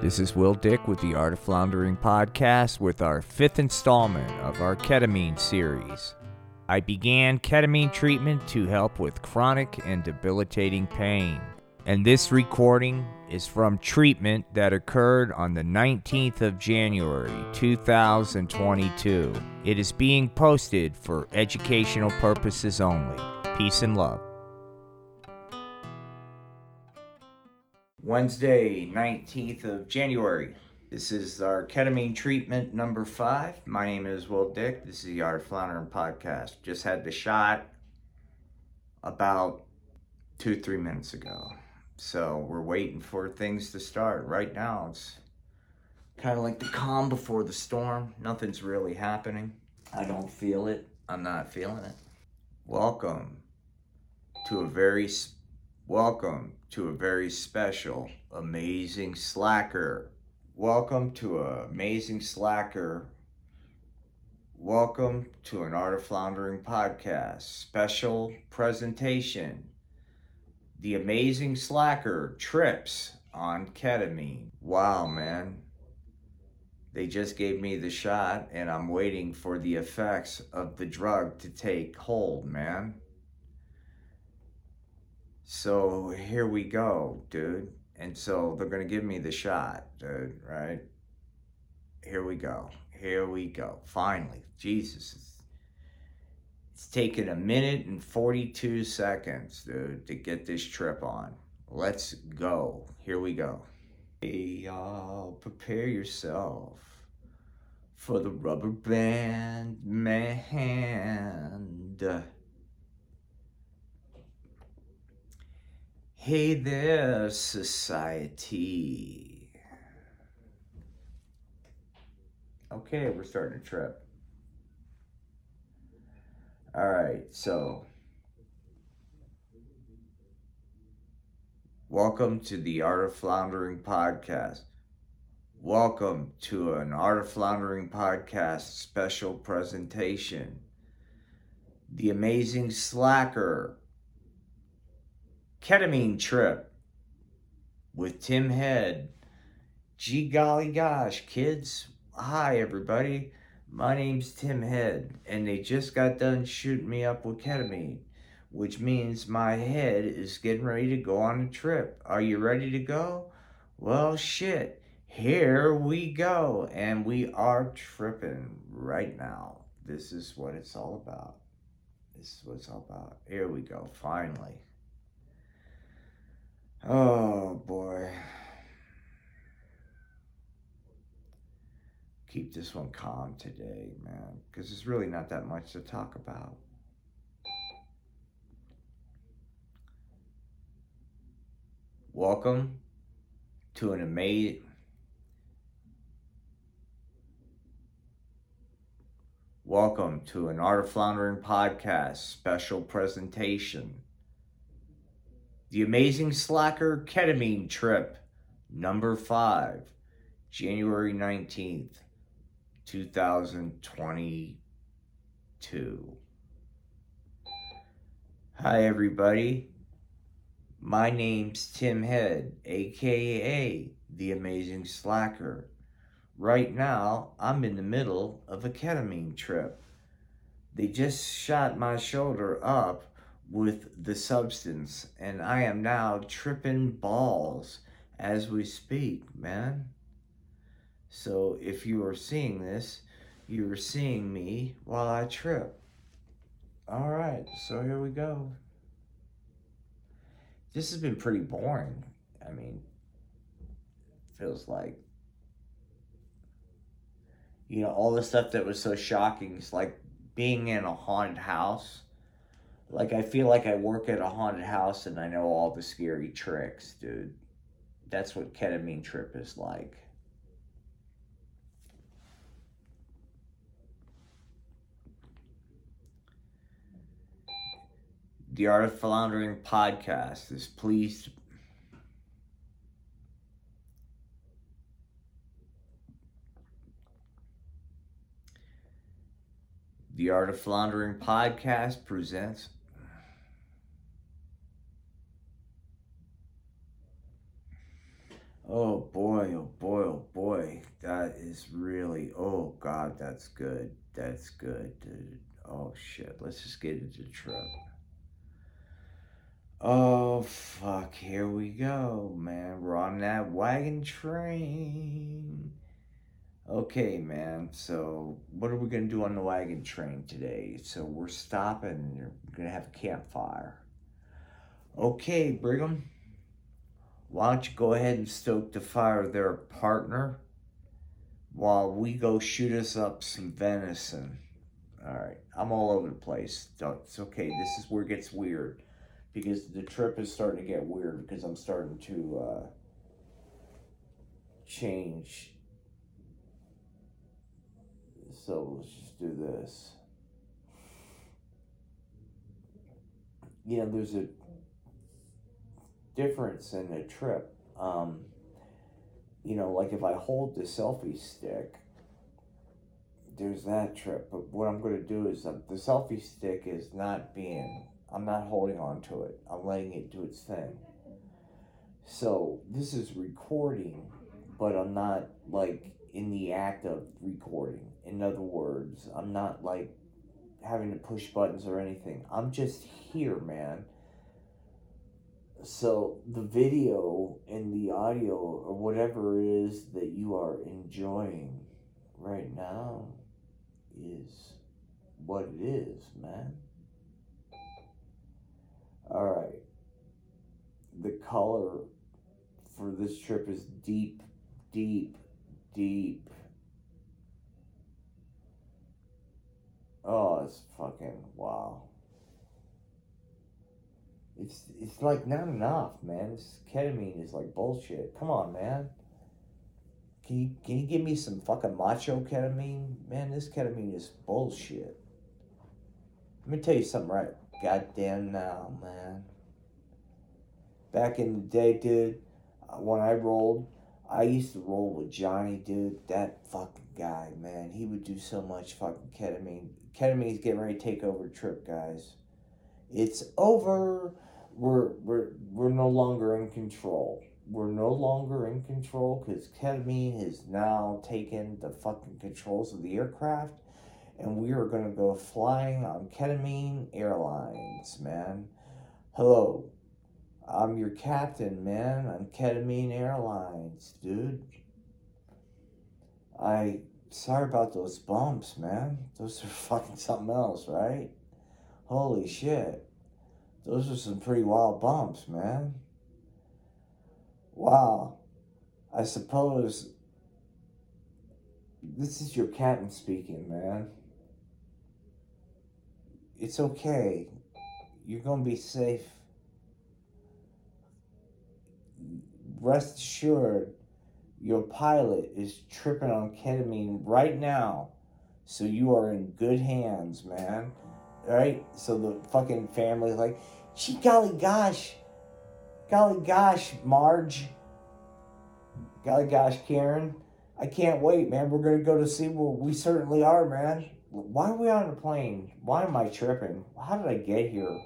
This is Will Dick with the Art of Floundering podcast with our fifth installment of our ketamine series. I began ketamine treatment to help with chronic and debilitating pain. And this recording is from treatment that occurred on the 19th of January 2022. It is being posted for educational purposes only. Peace and love. Wednesday, 19th of January. This is our ketamine treatment number five. My name is Will Dick. This is the Art of podcast. Just had the shot about two, three minutes ago. So we're waiting for things to start. Right now, it's kind of like the calm before the storm. Nothing's really happening. I don't feel it. I'm not feeling it. Welcome to a very welcome to a very special, amazing slacker. Welcome to a amazing slacker. Welcome to an Art of Floundering podcast special presentation the amazing slacker trips on ketamine. Wow, man. They just gave me the shot and I'm waiting for the effects of the drug to take hold, man. So here we go, dude. And so they're going to give me the shot, dude, right? Here we go. Here we go. Finally. Jesus, it's taken a minute and 42 seconds, dude, to get this trip on. Let's go. Here we go. Hey, y'all, prepare yourself for the rubber band man. Hey there, society. Okay, we're starting a trip. All right, so welcome to the Art of Floundering podcast. Welcome to an Art of Floundering podcast special presentation. The Amazing Slacker Ketamine Trip with Tim Head. Gee golly gosh, kids. Hi, everybody. My name's Tim Head, and they just got done shooting me up with ketamine, which means my head is getting ready to go on a trip. Are you ready to go? Well, shit. Here we go, and we are tripping right now. This is what it's all about. This is what it's all about. Here we go, finally. Oh boy. keep this one calm today, man, because there's really not that much to talk about. Welcome to an amazing. Welcome to an Art of Floundering podcast special presentation. The Amazing Slacker Ketamine Trip, number five, January 19th, 2022. Hi, everybody. My name's Tim Head, aka The Amazing Slacker. Right now, I'm in the middle of a ketamine trip. They just shot my shoulder up with the substance, and I am now tripping balls as we speak, man. So if you are seeing this, you are seeing me while I trip. All right, so here we go. This has been pretty boring. I mean, feels like you know all the stuff that was so shocking is like being in a haunted house like i feel like i work at a haunted house and i know all the scary tricks dude that's what ketamine trip is like the Art of Floundering podcast is pleased. The Art of Floundering podcast presents. Oh boy. oh boy, oh boy, that is really, oh God, that's good. That's good, dude. Oh shit, let's just get into the trip. Oh fuck, here we go, man. We're on that wagon train. Okay, man. So, what are we gonna do on the wagon train today? So, we're stopping. We're gonna have a campfire. Okay, Brigham. Why don't you go ahead and stoke the fire there, partner, while we go shoot us up some venison. All right, I'm all over the place. It's okay. This is where it gets weird because the trip is starting to get weird because I'm starting to uh, change. So let's just do this. Yeah, there's a difference in the trip. Um, you know, like if I hold the selfie stick, there's that trip. But what I'm going to do is uh, the selfie stick is not being I'm not holding on to it. I'm letting it do its thing. So this is recording, but I'm not like in the act of recording. In other words, I'm not like having to push buttons or anything. I'm just here, man. So the video and the audio or whatever it is that you are enjoying right now is what it is, man. All right. The color for this trip is deep, deep, deep. Oh, it's fucking wow. It's it's like not enough, man. This ketamine is like bullshit. Come on, man. Can you can you give me some fucking macho ketamine? Man, this ketamine is bullshit. Let me tell you something right goddamn now, man. Back in the day, dude, uh, when I rolled, I used to roll with Johnny, dude. That fucking guy, man. He would do so much fucking ketamine. Ketamine's getting ready to take over the trip, guys. It's over. We're we're we're no longer in control. We're no longer in control because ketamine has now taken the fucking controls of the aircraft and we are going to go flying on Ketamine Airlines, man. Hello, I'm your captain, man, on Ketamine Airlines, dude. I sorry about those bumps, man. Those are fucking something else, right? Holy shit. Those are some pretty wild bumps, man. Wow. I suppose this is your captain speaking, man it's okay. You're going to be safe. Rest assured, your pilot is tripping on ketamine right now. So you are in good hands, man. Right? So the fucking family's like, gee, golly gosh. Golly gosh, Marge. Golly gosh, Karen. I can't wait, man. We're to go to see where we certainly are, man why are we on a plane? Why am I tripping? How did I get here?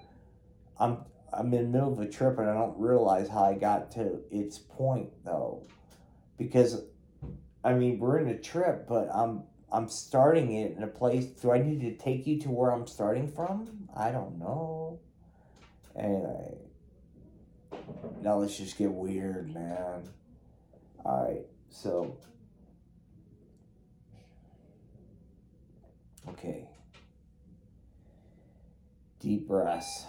I'm I'm in the middle of a trip and I don't realize how I got to its point though. Because I mean we're in a trip, but I'm I'm starting it in a place do I need to take you to where I'm starting from? I don't know. Anyway. Now let's just get weird, man. Alright, so Okay. Deep breaths.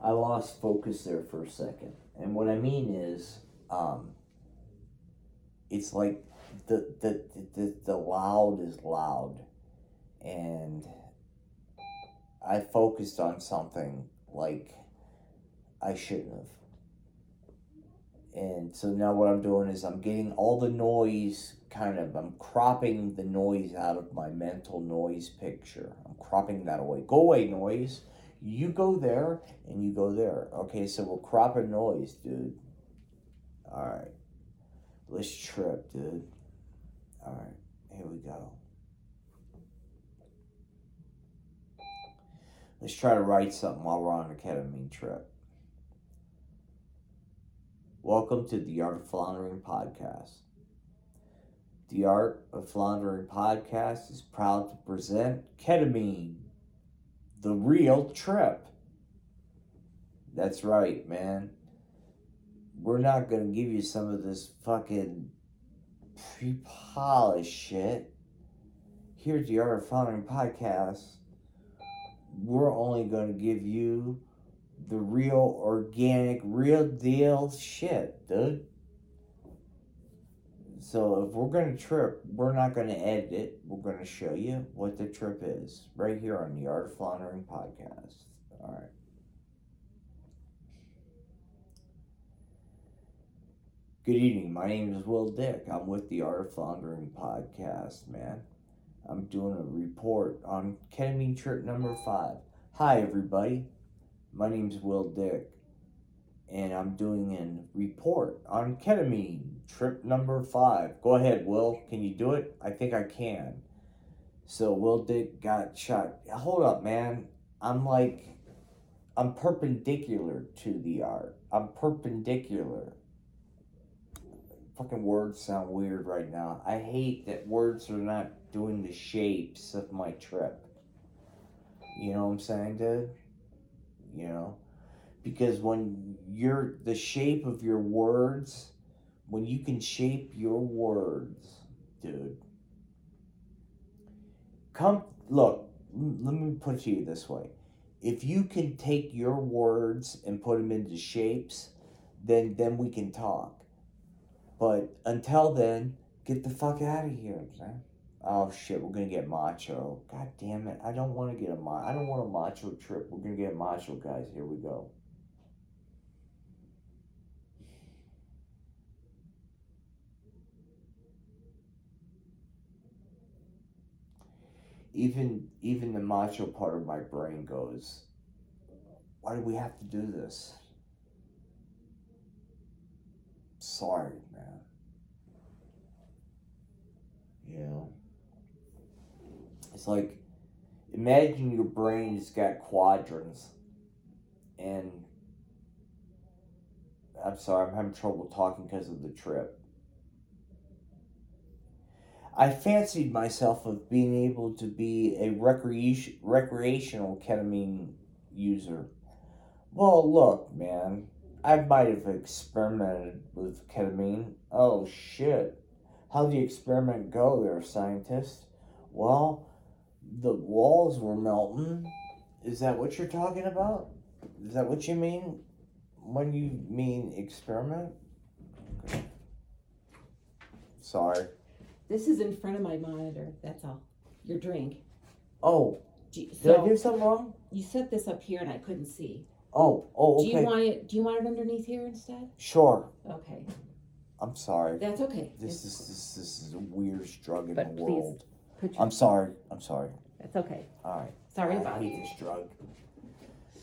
I lost focus there for a second. And what I mean is, um, it's like the, the, the, the loud is loud. And I focused on something like I shouldn't have. And so now what I'm doing is I'm getting all the noise kind of, I'm cropping the noise out of my mental noise picture. I'm cropping that away. Go away, noise. You go there and you go there. Okay, so we're cropping noise, dude. All right. Let's trip, dude. Alright, here we go. Let's try to write something while we're on a ketamine trip. Welcome to the Art of Floundering podcast. The Art of Floundering podcast is proud to present ketamine, the real trip. That's right, man. We're not going to give you some of this fucking pre polished shit. Here at the Art of Floundering podcast, we're only going to give you the real, organic, real deal shit, dude. So if we're going to trip, we're not going to edit it. We're going to show you what the trip is right here on the Art of Floundering podcast. All right. Good evening. My name is Will Dick. I'm with the Art of Floundering podcast, man. I'm doing a report on ketamine trip number five. Hi, everybody. My name is Will Dick, and I'm doing a report on ketamine trip number five. Go ahead, Will. Can you do it? I think I can. So, Will Dick got shot. Hold up, man. I'm like, I'm perpendicular to the art. I'm perpendicular fucking words sound weird right now. I hate that words are not doing the shapes of my trip. You know what I'm saying, dude? You know? Because when you're the shape of your words, when you can shape your words, dude. Come look, let me put to you this way. If you can take your words and put them into shapes, then then we can talk but until then, get the fuck out of here. Oh shit, we're gonna get macho. God damn it. I don't wanna get a macho. I don't want a macho trip. We're gonna get macho, guys. Here we go. Even even the macho part of my brain goes, why do we have to do this? Sorry, man. You know? It's like, imagine your brain's got quadrants, and I'm sorry, I'm having trouble talking because of the trip. I fancied myself of being able to be a recreation, recreational ketamine user. Well, look, man, I might have experimented with ketamine. Oh shit. How'd the experiment go there, scientist? Well, the walls were melting. Is that what you're talking about? Is that what you mean when you mean experiment? Sorry. This is in front of my monitor. That's all. Your drink. Oh, Do you, did I do something wrong? you set this up here and I couldn't see. Oh, oh, Do okay. you want it? Do you want it underneath here instead? sure. Okay, I'm sorry. that's okay. This is this, this is the weirdest drug in But the please, world. Put your, I'm sorry. I'm sorry. that's okay. All right. Sorry I about it. hate this drug.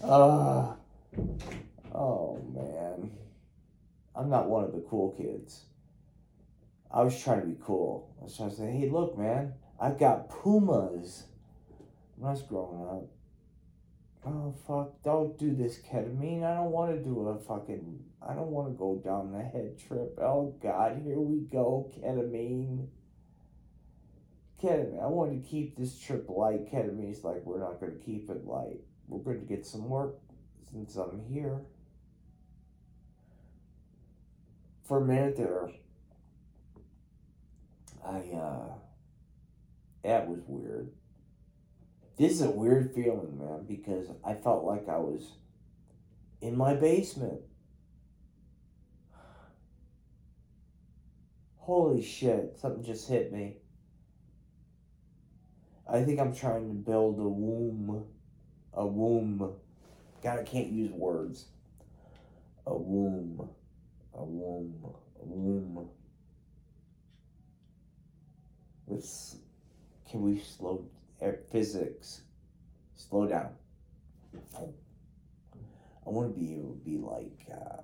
Uh, oh man. I'm not one of the cool kids. I was trying to be cool. So I say, hey, look, man, I've got Pumas. When I was growing up. Oh, fuck, don't do this ketamine. I don't want to do a fucking. I don't want to go down the head trip. Oh, God, here we go, ketamine. Ketamine. I wanted to keep this trip light. Ketamine's like, we're not going to keep it light. We're going to get some work since I'm here. For a minute there, I, uh, that was weird. This is a weird feeling, man, because I felt like I was in my basement. Holy shit, something just hit me. I think I'm trying to build a womb. A womb. God, I can't use words. A womb. A womb. A womb. Let's. Can we slow. Physics. Slow down. I want to be able to be like. Uh,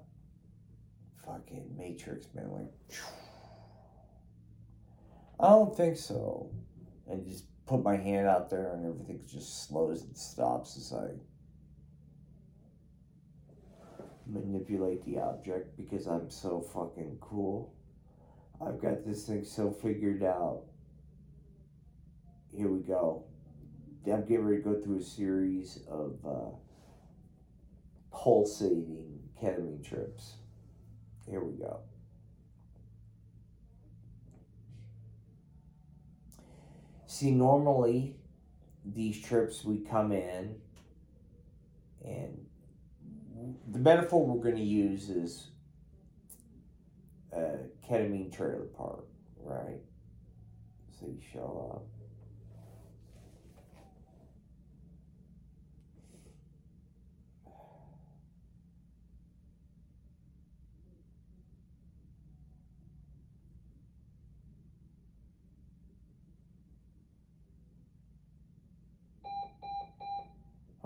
fucking Matrix, man. Like. I don't think so. And just put my hand out there and everything just slows and stops as I manipulate the object because I'm so fucking cool. I've got this thing so figured out. Here we go. I'm getting ready to go through a series of uh, pulsating ketamine trips. Here we go. See, normally these trips we come in and the metaphor we're going to use is a ketamine trailer park, right? So you show up.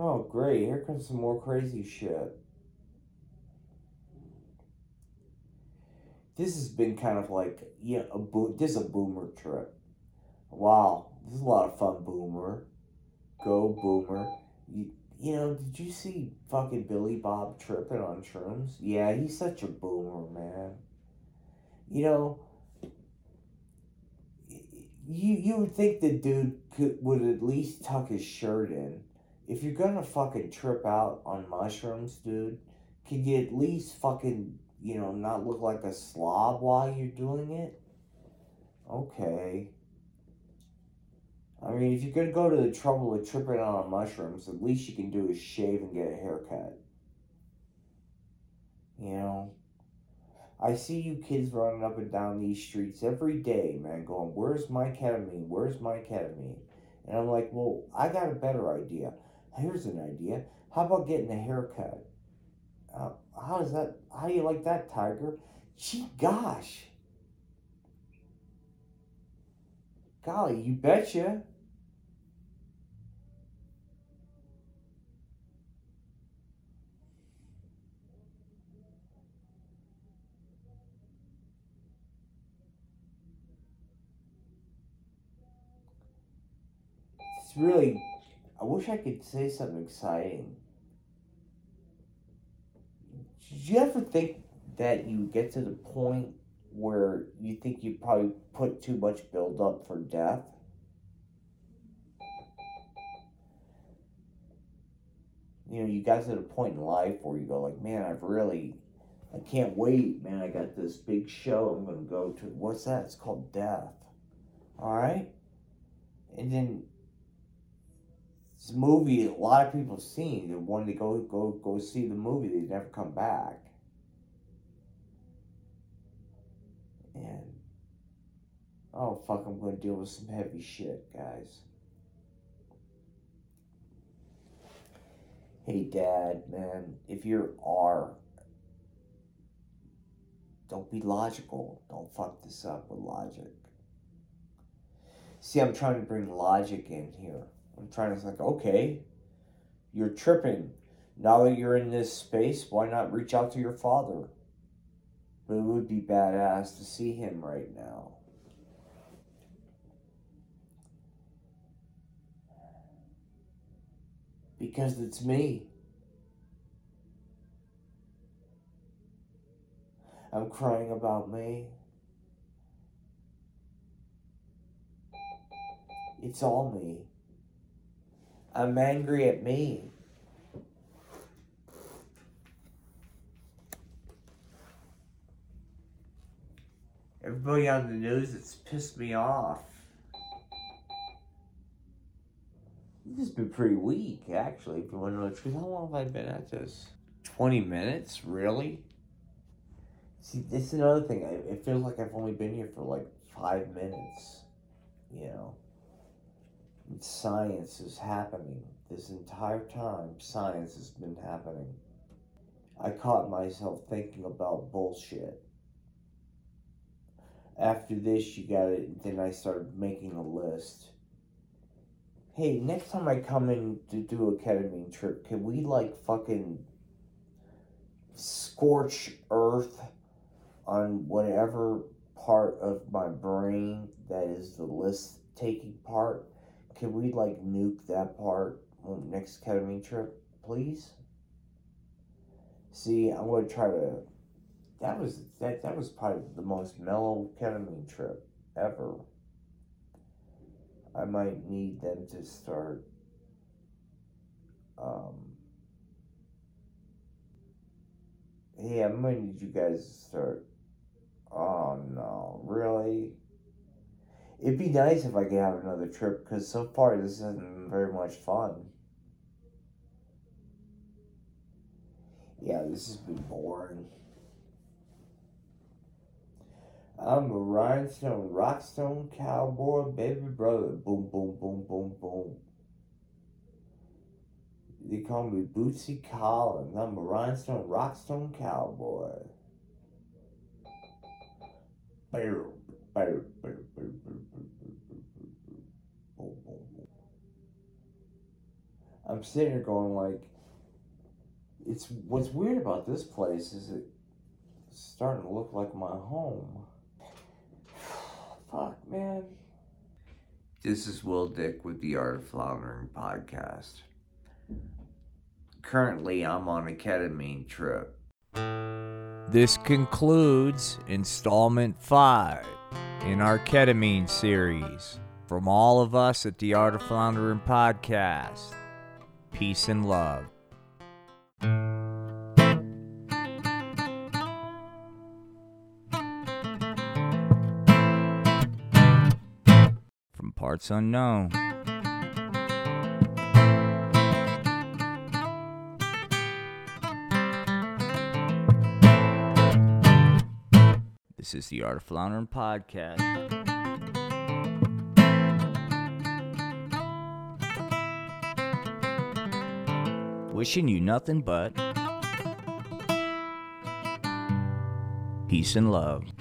Oh, great. Here comes some more crazy shit. This has been kind of like, yeah, a bo- this is a boomer trip. Wow, this is a lot of fun, boomer. Go, boomer. You, you know, did you see fucking Billy Bob tripping on shrooms? Yeah, he's such a boomer, man. You know, you you would think the dude could would at least tuck his shirt in if you're gonna fucking trip out on mushrooms, dude, can you at least fucking, you know, not look like a slob while you're doing it? Okay. I mean, if you're gonna go to the trouble of tripping out on mushrooms, at least you can do is shave and get a haircut. You know? I see you kids running up and down these streets every day, man, going, Where's my ketamine? Where's my ketamine? And I'm like, Well, I got a better idea. Here's an idea. How about getting a haircut? Uh, how does that? How do you like that, Tiger? Gee, gosh. Golly, you betcha. It's really I wish I could say something exciting. Did you ever think that you get to the point where you think you probably put too much build up for death? You know, you got to the point in life where you go like, man, I've really, I can't wait, man. I got this big show I'm to go to. What's that? It's called death. All right? And then this movie a lot of people seen They wanted to go go go see the movie they never come back. And oh fuck i'm gonna deal with some heavy shit guys. Hey dad man if you're r don't be logical. Don't fuck this up with logic. See i'm trying to bring logic in here I'm trying to think, okay, you're tripping. Now that you're in this space, why not reach out to your father? But it would be badass to see him right now. Because it's me. I'm crying about me. It's all me. I'm angry at me. Everybody on the news, it's pissed me off. This has been pretty weak, actually, if you want to know the truth. How long have I been at this? 20 minutes? Really? See, this is another thing. It feels like I've only been here for like five minutes. Science is happening. This entire time, science has been happening. I caught myself thinking about bullshit. After this, you got it. Then I started making a list. Hey, next time I come in to do a ketamine trip, can we like fucking scorch earth on whatever part of my brain that is the list taking part. Can we like nuke that part next ketamine trip, please? See, I'm gonna try to. That was that. That was probably the most mellow ketamine trip ever. I might need them to start. Um, hey, I might need you guys to start. Oh no, really? It'd be nice if I could have another trip because so far this isn't very much fun. Yeah, this has been boring. I'm a rhinestone, rockstone cowboy, baby brother. Boom, boom, boom, boom, boom. They call me Bootsy Collins. I'm a rhinestone, rockstone cowboy. I'm sitting here going like, it's what's weird about this place is it starting to look like my home. Fuck, man. This is Will Dick with the Art of Floundering podcast. Currently, I'm on a ketamine trip. This concludes installment five in our ketamine series. From all of us at the Art of Floundering podcast, peace and love. From parts unknown. This is the Art of Floundering podcast. Wishing you nothing but peace and love.